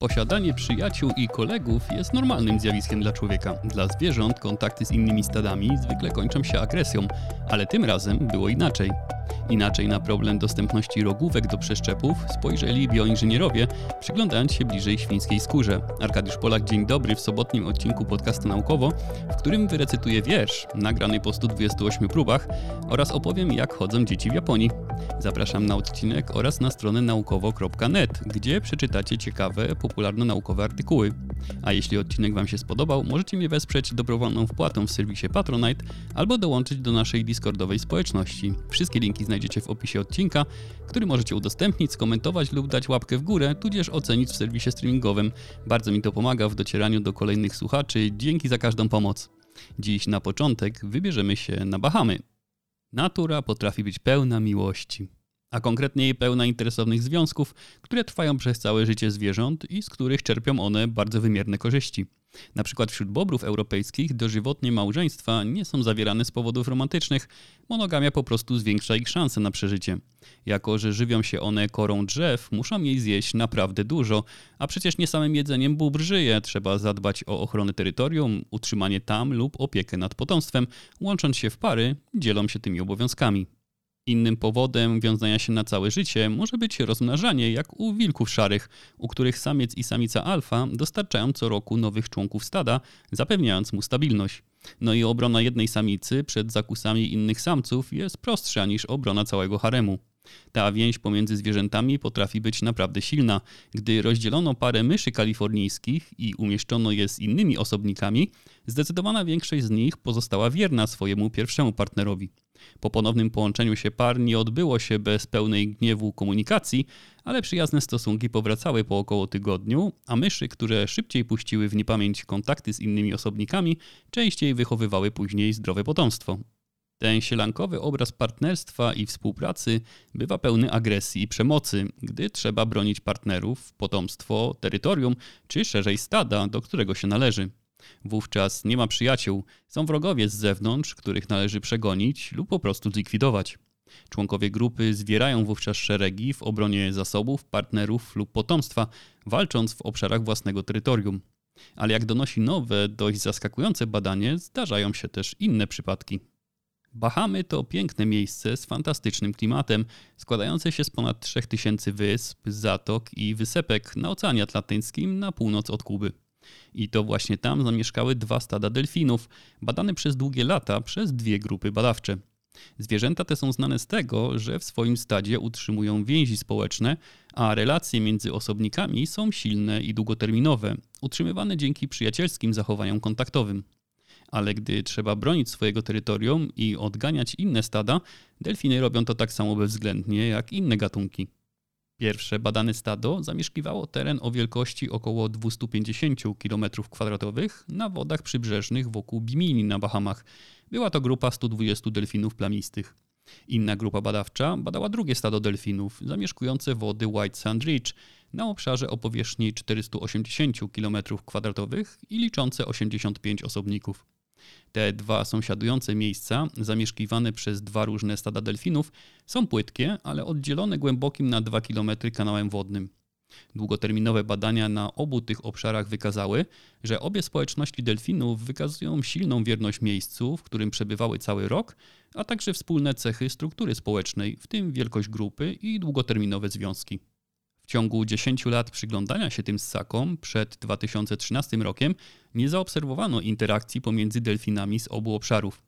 Posiadanie przyjaciół i kolegów jest normalnym zjawiskiem dla człowieka. Dla zwierząt kontakty z innymi stadami zwykle kończą się agresją, ale tym razem było inaczej. Inaczej na problem dostępności rogówek do przeszczepów spojrzeli bioinżynierowie, przyglądając się bliżej świńskiej skórze. Arkadiusz Polak, dzień dobry w sobotnim odcinku podcastu Naukowo, w którym wyrecytuję wiersz nagrany po 128 próbach oraz opowiem jak chodzą dzieci w Japonii. Zapraszam na odcinek oraz na stronę naukowo.net, gdzie przeczytacie ciekawe, popularno-naukowe artykuły. A jeśli odcinek Wam się spodobał, możecie mnie wesprzeć dobrowolną wpłatą w serwisie Patronite albo dołączyć do naszej Discordowej społeczności. Wszystkie linki znajdziecie w opisie odcinka, który możecie udostępnić, skomentować lub dać łapkę w górę, tudzież ocenić w serwisie streamingowym. Bardzo mi to pomaga w docieraniu do kolejnych słuchaczy. Dzięki za każdą pomoc. Dziś na początek wybierzemy się na Bahamy. Natura potrafi być pełna miłości a konkretniej pełna interesownych związków, które trwają przez całe życie zwierząt i z których czerpią one bardzo wymierne korzyści. Na przykład wśród bobrów europejskich dożywotnie małżeństwa nie są zawierane z powodów romantycznych, monogamia po prostu zwiększa ich szanse na przeżycie. Jako, że żywią się one korą drzew, muszą jej zjeść naprawdę dużo, a przecież nie samym jedzeniem bóbr żyje, trzeba zadbać o ochronę terytorium, utrzymanie tam lub opiekę nad potomstwem, łącząc się w pary, dzielą się tymi obowiązkami. Innym powodem wiązania się na całe życie może być rozmnażanie, jak u wilków szarych, u których samiec i samica alfa dostarczają co roku nowych członków stada, zapewniając mu stabilność. No i obrona jednej samicy przed zakusami innych samców jest prostsza niż obrona całego haremu. Ta więź pomiędzy zwierzętami potrafi być naprawdę silna. Gdy rozdzielono parę myszy kalifornijskich i umieszczono je z innymi osobnikami, zdecydowana większość z nich pozostała wierna swojemu pierwszemu partnerowi. Po ponownym połączeniu się par nie odbyło się bez pełnej gniewu komunikacji, ale przyjazne stosunki powracały po około tygodniu, a myszy, które szybciej puściły w niepamięć kontakty z innymi osobnikami, częściej wychowywały później zdrowe potomstwo. Ten sielankowy obraz partnerstwa i współpracy bywa pełny agresji i przemocy, gdy trzeba bronić partnerów, potomstwo, terytorium czy szerzej stada, do którego się należy. Wówczas nie ma przyjaciół, są wrogowie z zewnątrz, których należy przegonić lub po prostu zlikwidować. Członkowie grupy zwierają wówczas szeregi w obronie zasobów, partnerów lub potomstwa, walcząc w obszarach własnego terytorium. Ale jak donosi nowe, dość zaskakujące badanie, zdarzają się też inne przypadki. Bahamy to piękne miejsce z fantastycznym klimatem, składające się z ponad 3000 wysp, zatok i wysepek na Oceanie Atlantyckim na północ od Kuby. I to właśnie tam zamieszkały dwa stada delfinów, badane przez długie lata przez dwie grupy badawcze. Zwierzęta te są znane z tego, że w swoim stadzie utrzymują więzi społeczne, a relacje między osobnikami są silne i długoterminowe, utrzymywane dzięki przyjacielskim zachowaniom kontaktowym. Ale gdy trzeba bronić swojego terytorium i odganiać inne stada, delfiny robią to tak samo bezwzględnie jak inne gatunki. Pierwsze badane stado zamieszkiwało teren o wielkości około 250 km2 na wodach przybrzeżnych wokół Bimini na Bahamach. Była to grupa 120 delfinów plamistych. Inna grupa badawcza badała drugie stado delfinów zamieszkujące wody White Sand Ridge na obszarze o powierzchni 480 km2 i liczące 85 osobników. Te dwa sąsiadujące miejsca, zamieszkiwane przez dwa różne stada delfinów, są płytkie, ale oddzielone głębokim na 2 km kanałem wodnym. Długoterminowe badania na obu tych obszarach wykazały, że obie społeczności delfinów wykazują silną wierność miejscu, w którym przebywały cały rok, a także wspólne cechy struktury społecznej, w tym wielkość grupy i długoterminowe związki. W ciągu 10 lat przyglądania się tym ssakom przed 2013 rokiem nie zaobserwowano interakcji pomiędzy delfinami z obu obszarów.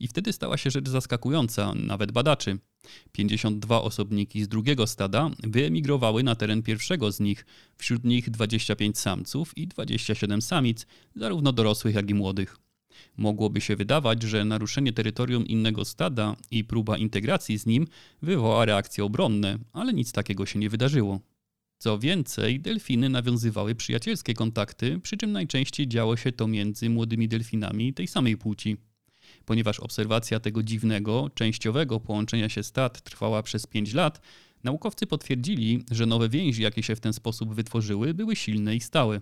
I wtedy stała się rzecz zaskakująca, nawet badaczy. 52 osobniki z drugiego stada wyemigrowały na teren pierwszego z nich, wśród nich 25 samców i 27 samic, zarówno dorosłych, jak i młodych. Mogłoby się wydawać, że naruszenie terytorium innego stada i próba integracji z nim wywoła reakcje obronne, ale nic takiego się nie wydarzyło. Co więcej, delfiny nawiązywały przyjacielskie kontakty, przy czym najczęściej działo się to między młodymi delfinami tej samej płci. Ponieważ obserwacja tego dziwnego, częściowego połączenia się stad trwała przez 5 lat, naukowcy potwierdzili, że nowe więzi, jakie się w ten sposób wytworzyły, były silne i stałe.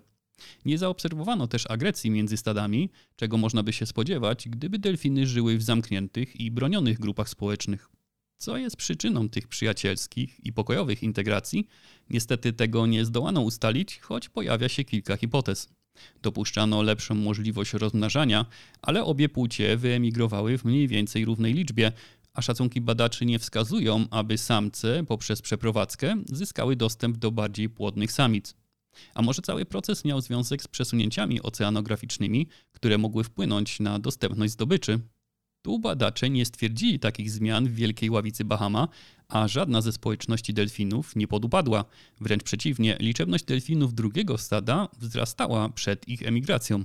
Nie zaobserwowano też agresji między stadami, czego można by się spodziewać, gdyby delfiny żyły w zamkniętych i bronionych grupach społecznych. Co jest przyczyną tych przyjacielskich i pokojowych integracji? Niestety tego nie zdołano ustalić, choć pojawia się kilka hipotez. Dopuszczano lepszą możliwość rozmnażania, ale obie płcie wyemigrowały w mniej więcej równej liczbie, a szacunki badaczy nie wskazują, aby samce poprzez przeprowadzkę zyskały dostęp do bardziej płodnych samic. A może cały proces miał związek z przesunięciami oceanograficznymi, które mogły wpłynąć na dostępność zdobyczy? Tu badacze nie stwierdzili takich zmian w Wielkiej Ławicy Bahama, a żadna ze społeczności delfinów nie podupadła. Wręcz przeciwnie, liczebność delfinów drugiego stada wzrastała przed ich emigracją.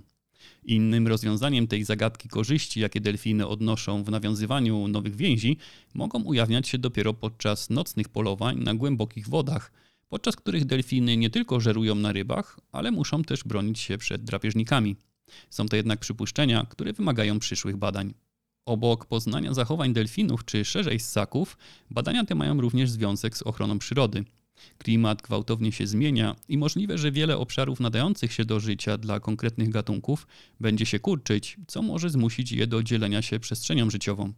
Innym rozwiązaniem tej zagadki korzyści, jakie delfiny odnoszą w nawiązywaniu nowych więzi, mogą ujawniać się dopiero podczas nocnych polowań na głębokich wodach, podczas których delfiny nie tylko żerują na rybach, ale muszą też bronić się przed drapieżnikami. Są to jednak przypuszczenia, które wymagają przyszłych badań. Obok poznania zachowań delfinów czy szerzej ssaków, badania te mają również związek z ochroną przyrody. Klimat gwałtownie się zmienia i możliwe, że wiele obszarów nadających się do życia dla konkretnych gatunków będzie się kurczyć, co może zmusić je do dzielenia się przestrzenią życiową.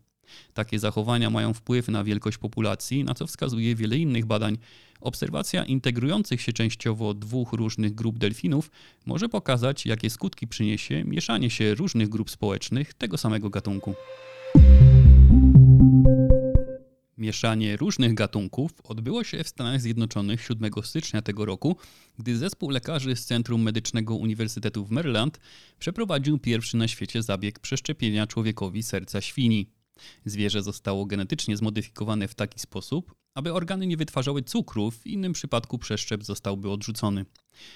Takie zachowania mają wpływ na wielkość populacji, na co wskazuje wiele innych badań. Obserwacja integrujących się częściowo dwóch różnych grup delfinów może pokazać, jakie skutki przyniesie mieszanie się różnych grup społecznych tego samego gatunku. Mieszanie różnych gatunków odbyło się w Stanach Zjednoczonych 7 stycznia tego roku, gdy zespół lekarzy z Centrum Medycznego Uniwersytetu w Maryland przeprowadził pierwszy na świecie zabieg przeszczepienia człowiekowi serca świni. Zwierzę zostało genetycznie zmodyfikowane w taki sposób, aby organy nie wytwarzały cukru, w innym przypadku przeszczep zostałby odrzucony.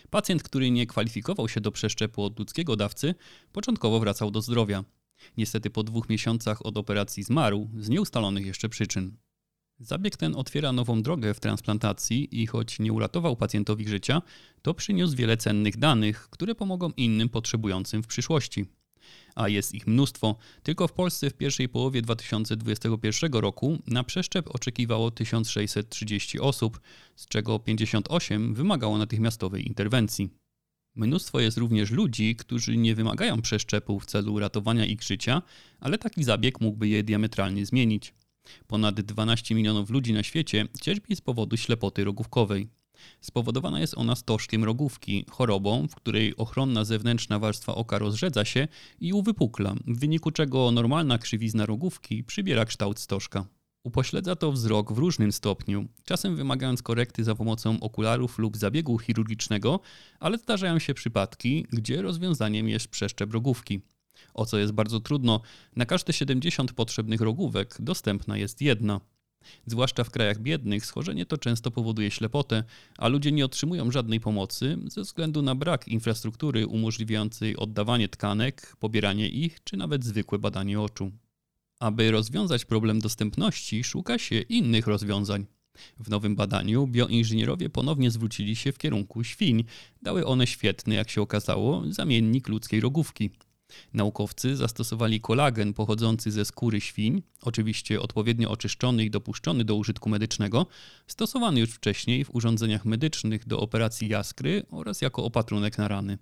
Pacjent, który nie kwalifikował się do przeszczepu od ludzkiego dawcy, początkowo wracał do zdrowia. Niestety po dwóch miesiącach od operacji zmarł z nieustalonych jeszcze przyczyn. Zabieg ten otwiera nową drogę w transplantacji i choć nie uratował pacjentowi życia, to przyniósł wiele cennych danych, które pomogą innym potrzebującym w przyszłości. A jest ich mnóstwo. Tylko w Polsce w pierwszej połowie 2021 roku na przeszczep oczekiwało 1630 osób, z czego 58 wymagało natychmiastowej interwencji. Mnóstwo jest również ludzi, którzy nie wymagają przeszczepu w celu ratowania ich życia, ale taki zabieg mógłby je diametralnie zmienić. Ponad 12 milionów ludzi na świecie cierpi z powodu ślepoty rogówkowej. Spowodowana jest ona stożkiem rogówki, chorobą, w której ochronna zewnętrzna warstwa oka rozrzedza się i uwypukla, w wyniku czego normalna krzywizna rogówki przybiera kształt stożka. Upośledza to wzrok w różnym stopniu, czasem wymagając korekty za pomocą okularów lub zabiegu chirurgicznego, ale zdarzają się przypadki, gdzie rozwiązaniem jest przeszczep rogówki o co jest bardzo trudno. Na każde 70 potrzebnych rogówek dostępna jest jedna. Zwłaszcza w krajach biednych schorzenie to często powoduje ślepotę, a ludzie nie otrzymują żadnej pomocy ze względu na brak infrastruktury umożliwiającej oddawanie tkanek, pobieranie ich czy nawet zwykłe badanie oczu. Aby rozwiązać problem dostępności, szuka się innych rozwiązań. W nowym badaniu bioinżynierowie ponownie zwrócili się w kierunku świń. Dały one świetny, jak się okazało, zamiennik ludzkiej rogówki. Naukowcy zastosowali kolagen pochodzący ze skóry świń, oczywiście odpowiednio oczyszczony i dopuszczony do użytku medycznego, stosowany już wcześniej w urządzeniach medycznych do operacji jaskry oraz jako opatrunek na rany.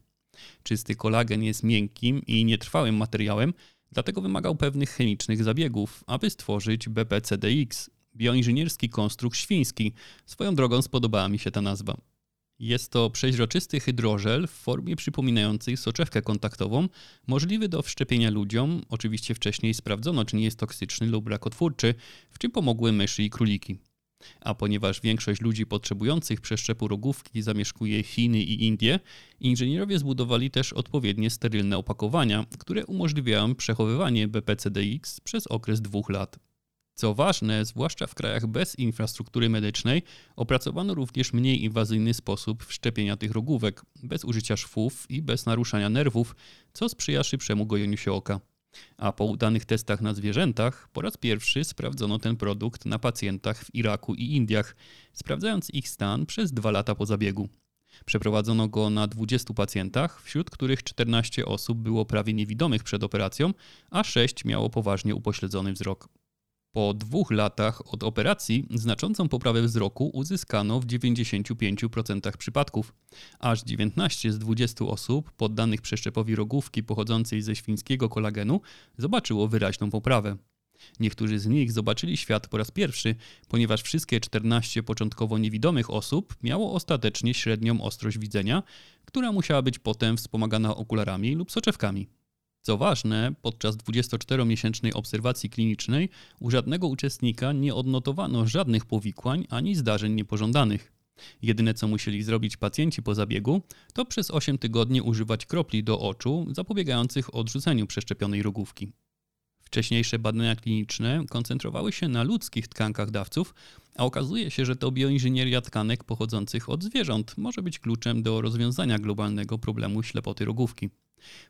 Czysty kolagen jest miękkim i nietrwałym materiałem, dlatego wymagał pewnych chemicznych zabiegów, aby stworzyć BPCDX, bioinżynierski konstrukt świński. Swoją drogą spodobała mi się ta nazwa. Jest to przeźroczysty hydrożel w formie przypominającej soczewkę kontaktową, możliwy do wszczepienia ludziom. Oczywiście wcześniej sprawdzono, czy nie jest toksyczny lub rakotwórczy, w czym pomogły myszy i króliki. A ponieważ większość ludzi potrzebujących przeszczepu rogówki zamieszkuje Chiny i Indie, inżynierowie zbudowali też odpowiednie sterylne opakowania, które umożliwiają przechowywanie BPCDX przez okres dwóch lat. Co ważne, zwłaszcza w krajach bez infrastruktury medycznej, opracowano również mniej inwazyjny sposób wszczepienia tych rogówek, bez użycia szwów i bez naruszania nerwów, co sprzyja szybszemu gojeniu się oka. A po udanych testach na zwierzętach po raz pierwszy sprawdzono ten produkt na pacjentach w Iraku i Indiach, sprawdzając ich stan przez dwa lata po zabiegu. Przeprowadzono go na 20 pacjentach, wśród których 14 osób było prawie niewidomych przed operacją, a 6 miało poważnie upośledzony wzrok. Po dwóch latach od operacji znaczącą poprawę wzroku uzyskano w 95% przypadków. Aż 19 z 20 osób poddanych przeszczepowi rogówki pochodzącej ze świńskiego kolagenu zobaczyło wyraźną poprawę. Niektórzy z nich zobaczyli świat po raz pierwszy, ponieważ wszystkie 14 początkowo niewidomych osób miało ostatecznie średnią ostrość widzenia, która musiała być potem wspomagana okularami lub soczewkami. Co ważne, podczas 24-miesięcznej obserwacji klinicznej u żadnego uczestnika nie odnotowano żadnych powikłań ani zdarzeń niepożądanych. Jedyne co musieli zrobić pacjenci po zabiegu, to przez 8 tygodni używać kropli do oczu zapobiegających odrzuceniu przeszczepionej rogówki. Wcześniejsze badania kliniczne koncentrowały się na ludzkich tkankach dawców, a okazuje się, że to bioinżynieria tkanek pochodzących od zwierząt może być kluczem do rozwiązania globalnego problemu ślepoty rogówki.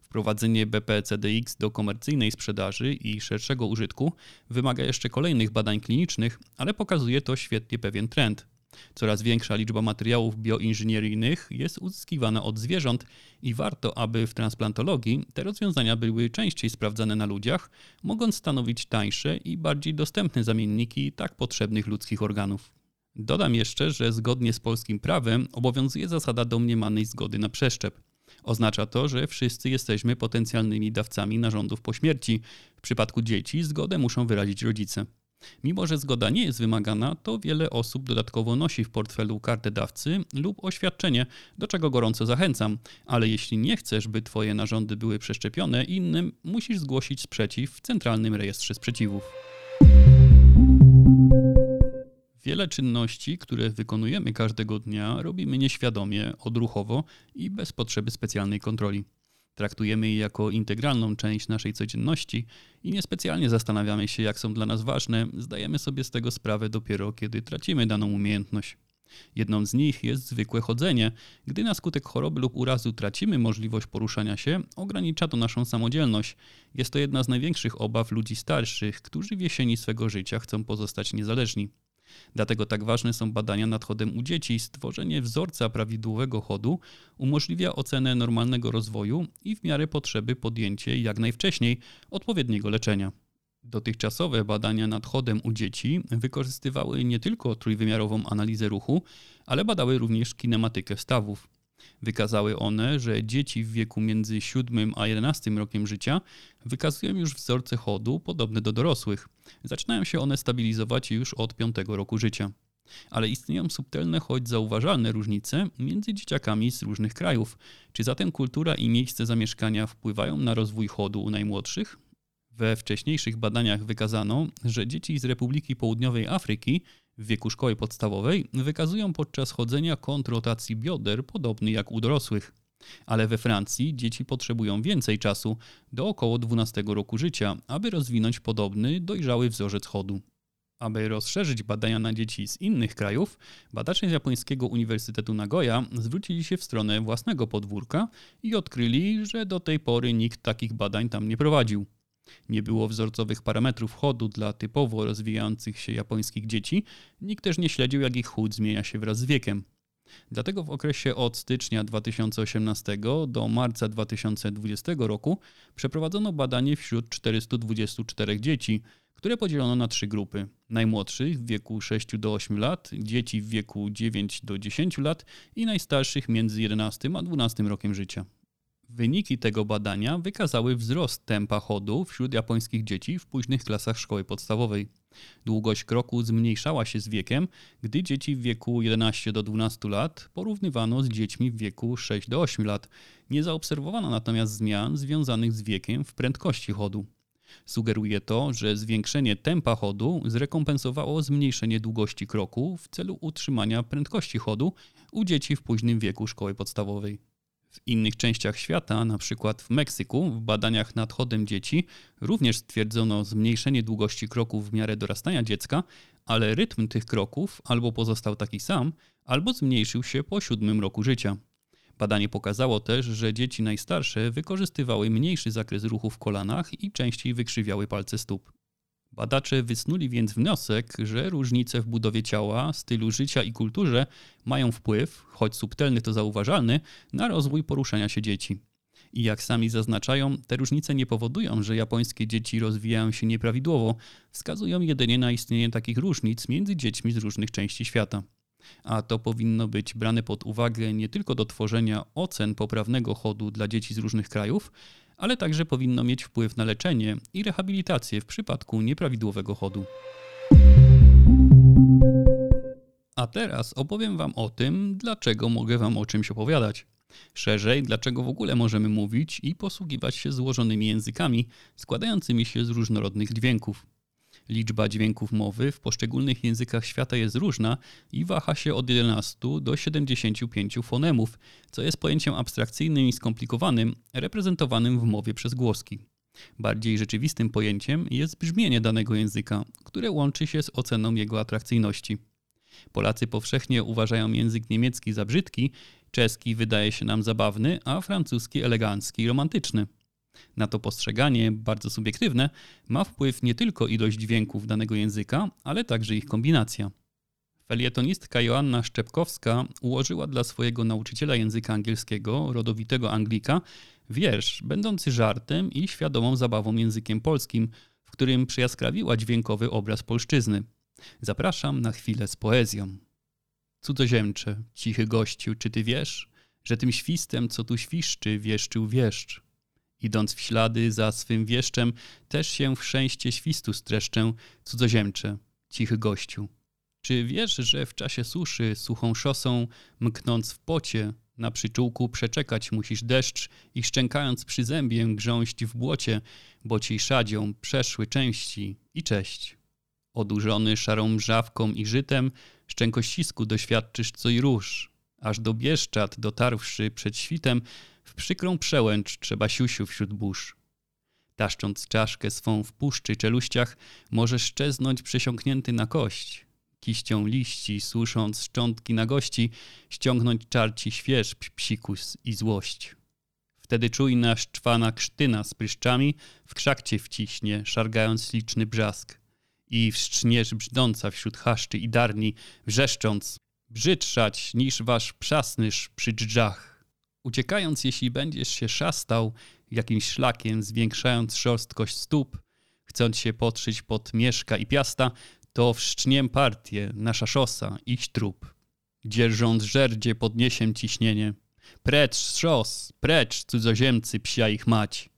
Wprowadzenie BPCDX do komercyjnej sprzedaży i szerszego użytku wymaga jeszcze kolejnych badań klinicznych, ale pokazuje to świetnie pewien trend. Coraz większa liczba materiałów bioinżynieryjnych jest uzyskiwana od zwierząt i warto, aby w transplantologii te rozwiązania były częściej sprawdzane na ludziach, mogąc stanowić tańsze i bardziej dostępne zamienniki tak potrzebnych ludzkich organów. Dodam jeszcze, że zgodnie z polskim prawem obowiązuje zasada domniemanej zgody na przeszczep. Oznacza to, że wszyscy jesteśmy potencjalnymi dawcami narządów po śmierci. W przypadku dzieci zgodę muszą wyrazić rodzice. Mimo, że zgoda nie jest wymagana, to wiele osób dodatkowo nosi w portfelu kartę dawcy lub oświadczenie, do czego gorąco zachęcam. Ale jeśli nie chcesz, by Twoje narządy były przeszczepione innym, musisz zgłosić sprzeciw w Centralnym Rejestrze Sprzeciwów. Wiele czynności, które wykonujemy każdego dnia, robimy nieświadomie, odruchowo i bez potrzeby specjalnej kontroli. Traktujemy je jako integralną część naszej codzienności i niespecjalnie zastanawiamy się, jak są dla nas ważne, zdajemy sobie z tego sprawę dopiero, kiedy tracimy daną umiejętność. Jedną z nich jest zwykłe chodzenie. Gdy na skutek choroby lub urazu tracimy możliwość poruszania się, ogranicza to naszą samodzielność. Jest to jedna z największych obaw ludzi starszych, którzy w jesieni swego życia chcą pozostać niezależni. Dlatego tak ważne są badania nad chodem u dzieci. Stworzenie wzorca prawidłowego chodu umożliwia ocenę normalnego rozwoju i w miarę potrzeby podjęcie jak najwcześniej odpowiedniego leczenia. Dotychczasowe badania nad chodem u dzieci wykorzystywały nie tylko trójwymiarową analizę ruchu, ale badały również kinematykę stawów. Wykazały one, że dzieci w wieku między 7 a 11 rokiem życia wykazują już wzorce chodu podobne do dorosłych. Zaczynają się one stabilizować już od 5 roku życia. Ale istnieją subtelne, choć zauważalne różnice między dzieciakami z różnych krajów. Czy zatem kultura i miejsce zamieszkania wpływają na rozwój chodu u najmłodszych? We wcześniejszych badaniach wykazano, że dzieci z Republiki Południowej Afryki w wieku szkoły podstawowej wykazują podczas chodzenia kąt rotacji bioder podobny jak u dorosłych. Ale we Francji dzieci potrzebują więcej czasu, do około 12 roku życia, aby rozwinąć podobny, dojrzały wzorzec chodu. Aby rozszerzyć badania na dzieci z innych krajów, badacze z japońskiego Uniwersytetu Nagoya zwrócili się w stronę własnego podwórka i odkryli, że do tej pory nikt takich badań tam nie prowadził. Nie było wzorcowych parametrów chodu dla typowo rozwijających się japońskich dzieci, nikt też nie śledził, jak ich chód zmienia się wraz z wiekiem. Dlatego w okresie od stycznia 2018 do marca 2020 roku przeprowadzono badanie wśród 424 dzieci, które podzielono na trzy grupy: najmłodszych w wieku 6 do 8 lat, dzieci w wieku 9 do 10 lat i najstarszych między 11 a 12 rokiem życia. Wyniki tego badania wykazały wzrost tempa chodu wśród japońskich dzieci w późnych klasach szkoły podstawowej. Długość kroku zmniejszała się z wiekiem, gdy dzieci w wieku 11 do 12 lat porównywano z dziećmi w wieku 6 do 8 lat. Nie zaobserwowano natomiast zmian związanych z wiekiem w prędkości chodu. Sugeruje to, że zwiększenie tempa chodu zrekompensowało zmniejszenie długości kroku w celu utrzymania prędkości chodu u dzieci w późnym wieku szkoły podstawowej. W innych częściach świata, np. w Meksyku, w badaniach nad chodem dzieci również stwierdzono zmniejszenie długości kroków w miarę dorastania dziecka, ale rytm tych kroków albo pozostał taki sam, albo zmniejszył się po siódmym roku życia. Badanie pokazało też, że dzieci najstarsze wykorzystywały mniejszy zakres ruchu w kolanach i częściej wykrzywiały palce stóp. Badacze wysnuli więc wniosek, że różnice w budowie ciała, stylu życia i kulturze mają wpływ, choć subtelny to zauważalny, na rozwój poruszania się dzieci. I jak sami zaznaczają, te różnice nie powodują, że japońskie dzieci rozwijają się nieprawidłowo, wskazują jedynie na istnienie takich różnic między dziećmi z różnych części świata. A to powinno być brane pod uwagę nie tylko do tworzenia ocen poprawnego chodu dla dzieci z różnych krajów, ale także powinno mieć wpływ na leczenie i rehabilitację w przypadku nieprawidłowego chodu. A teraz opowiem Wam o tym, dlaczego mogę Wam o czymś opowiadać. Szerzej, dlaczego w ogóle możemy mówić i posługiwać się złożonymi językami składającymi się z różnorodnych dźwięków. Liczba dźwięków mowy w poszczególnych językach świata jest różna i waha się od 11 do 75 fonemów, co jest pojęciem abstrakcyjnym i skomplikowanym, reprezentowanym w mowie przez głoski. Bardziej rzeczywistym pojęciem jest brzmienie danego języka, które łączy się z oceną jego atrakcyjności. Polacy powszechnie uważają język niemiecki za brzydki, czeski wydaje się nam zabawny, a francuski elegancki i romantyczny. Na to postrzeganie, bardzo subiektywne, ma wpływ nie tylko ilość dźwięków danego języka, ale także ich kombinacja. Felietonistka Joanna Szczepkowska ułożyła dla swojego nauczyciela języka angielskiego, rodowitego Anglika, wiersz będący żartem i świadomą zabawą językiem polskim, w którym przyjaskrawiła dźwiękowy obraz polszczyzny. Zapraszam na chwilę z poezją. Cudzoziemcze, cichy gościu, czy ty wiesz, że tym świstem, co tu świszczy, wieszczył wieszcz? Idąc w ślady za swym wieszczem, też się w szczęście świstu streszczę, cudzoziemcze, cichy gościu. Czy wiesz, że w czasie suszy, suchą szosą, mknąc w pocie, na przyczółku przeczekać musisz deszcz i szczękając przy zębie grząść w błocie, bo ci szadzią przeszły części i cześć. Odurzony szarą mrzawką i żytem, szczękościsku doświadczysz co i róż, aż do Bieszczad dotarwszy przed świtem, w przykrą przełęcz trzeba siusiu wśród burz. Taszcząc czaszkę swą w puszczy czeluściach, możesz szczeznąć przesiąknięty na kość. Kiścią liści, susząc szczątki na gości, ściągnąć czarci świeżb, psikus i złość. Wtedy czujna szczwana krztyna z pryszczami w krzak cię wciśnie, szargając liczny brzask. I wstrzniesz brzdąca wśród chaszczy i darni, wrzeszcząc, brzydszać niż wasz przasnysz przy dżdżach. Uciekając, jeśli będziesz się szastał jakimś szlakiem, zwiększając szorstkość stóp, chcąc się podszyć pod mieszka i piasta, to wszczniem partię, nasza szosa, ich trup. Dzierżąc żerdzie podniesiem ciśnienie. Precz szos, precz cudzoziemcy, psia ich mać.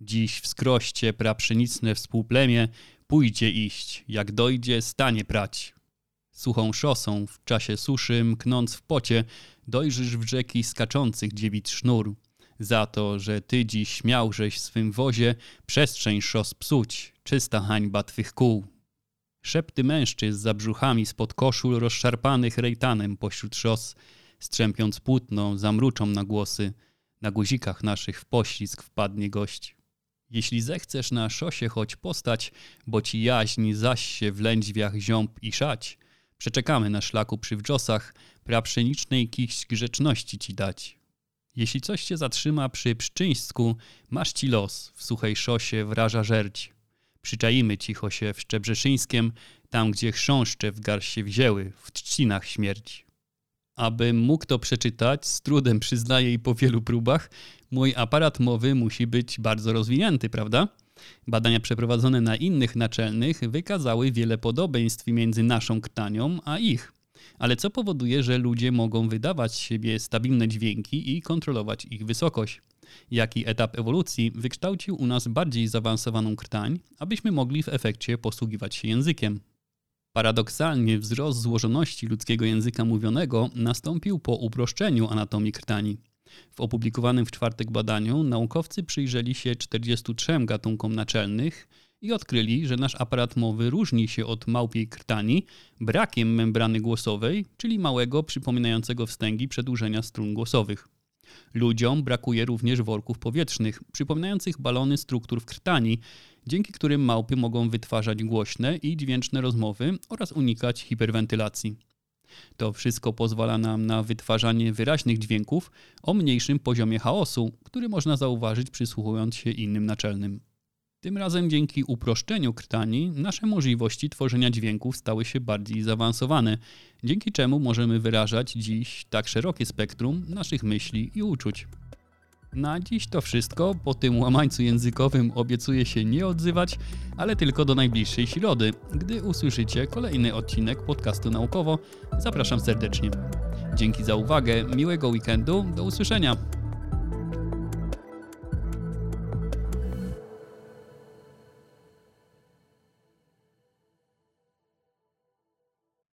Dziś w skroście prapszenicne współplemię pójdzie iść, jak dojdzie stanie prać. Suchą szosą w czasie suszy, mknąc w pocie, dojrzysz w rzeki skaczących dziewic sznur. Za to, że ty dziś śmiałżeś swym wozie przestrzeń szos psuć, czysta hańba twych kół. Szepty mężczyzn za brzuchami spod koszul rozszarpanych rejtanem pośród szos, strzępiąc płótno, zamruczą na głosy. Na guzikach naszych w poślizg wpadnie gość. Jeśli zechcesz na szosie choć postać, bo ci jaźń zaś się w lędźwiach ziąb i szać, Przeczekamy na szlaku przy wrzosach, prapszenicznej kichś grzeczności ci dać. Jeśli coś cię zatrzyma przy pszczyńsku, masz ci los, w suchej szosie wraża żerć. Przyczaimy cicho się w Szczebrzeszyńskiem, tam gdzie chrząszcze w garść się wzięły, w trzcinach śmierć. Abym mógł to przeczytać, z trudem przyznaję i po wielu próbach, mój aparat mowy musi być bardzo rozwinięty, prawda? Badania przeprowadzone na innych naczelnych wykazały wiele podobieństw między naszą krtanią a ich. Ale co powoduje, że ludzie mogą wydawać z siebie stabilne dźwięki i kontrolować ich wysokość? Jaki etap ewolucji wykształcił u nas bardziej zaawansowaną krtań, abyśmy mogli w efekcie posługiwać się językiem? Paradoksalnie wzrost złożoności ludzkiego języka mówionego nastąpił po uproszczeniu anatomii krtani. W opublikowanym w czwartek badaniu naukowcy przyjrzeli się 43 gatunkom naczelnych i odkryli, że nasz aparat mowy różni się od małpiej krtani brakiem membrany głosowej, czyli małego, przypominającego wstęgi przedłużenia strun głosowych. Ludziom brakuje również worków powietrznych, przypominających balony struktur w krtani, dzięki którym małpy mogą wytwarzać głośne i dźwięczne rozmowy oraz unikać hiperwentylacji. To wszystko pozwala nam na wytwarzanie wyraźnych dźwięków o mniejszym poziomie chaosu, który można zauważyć przysłuchując się innym naczelnym. Tym razem dzięki uproszczeniu krtani nasze możliwości tworzenia dźwięków stały się bardziej zaawansowane, dzięki czemu możemy wyrażać dziś tak szerokie spektrum naszych myśli i uczuć. Na dziś to wszystko. Po tym łamańcu językowym obiecuję się nie odzywać, ale tylko do najbliższej środy, gdy usłyszycie kolejny odcinek podcastu naukowo. Zapraszam serdecznie. Dzięki za uwagę, miłego weekendu, do usłyszenia.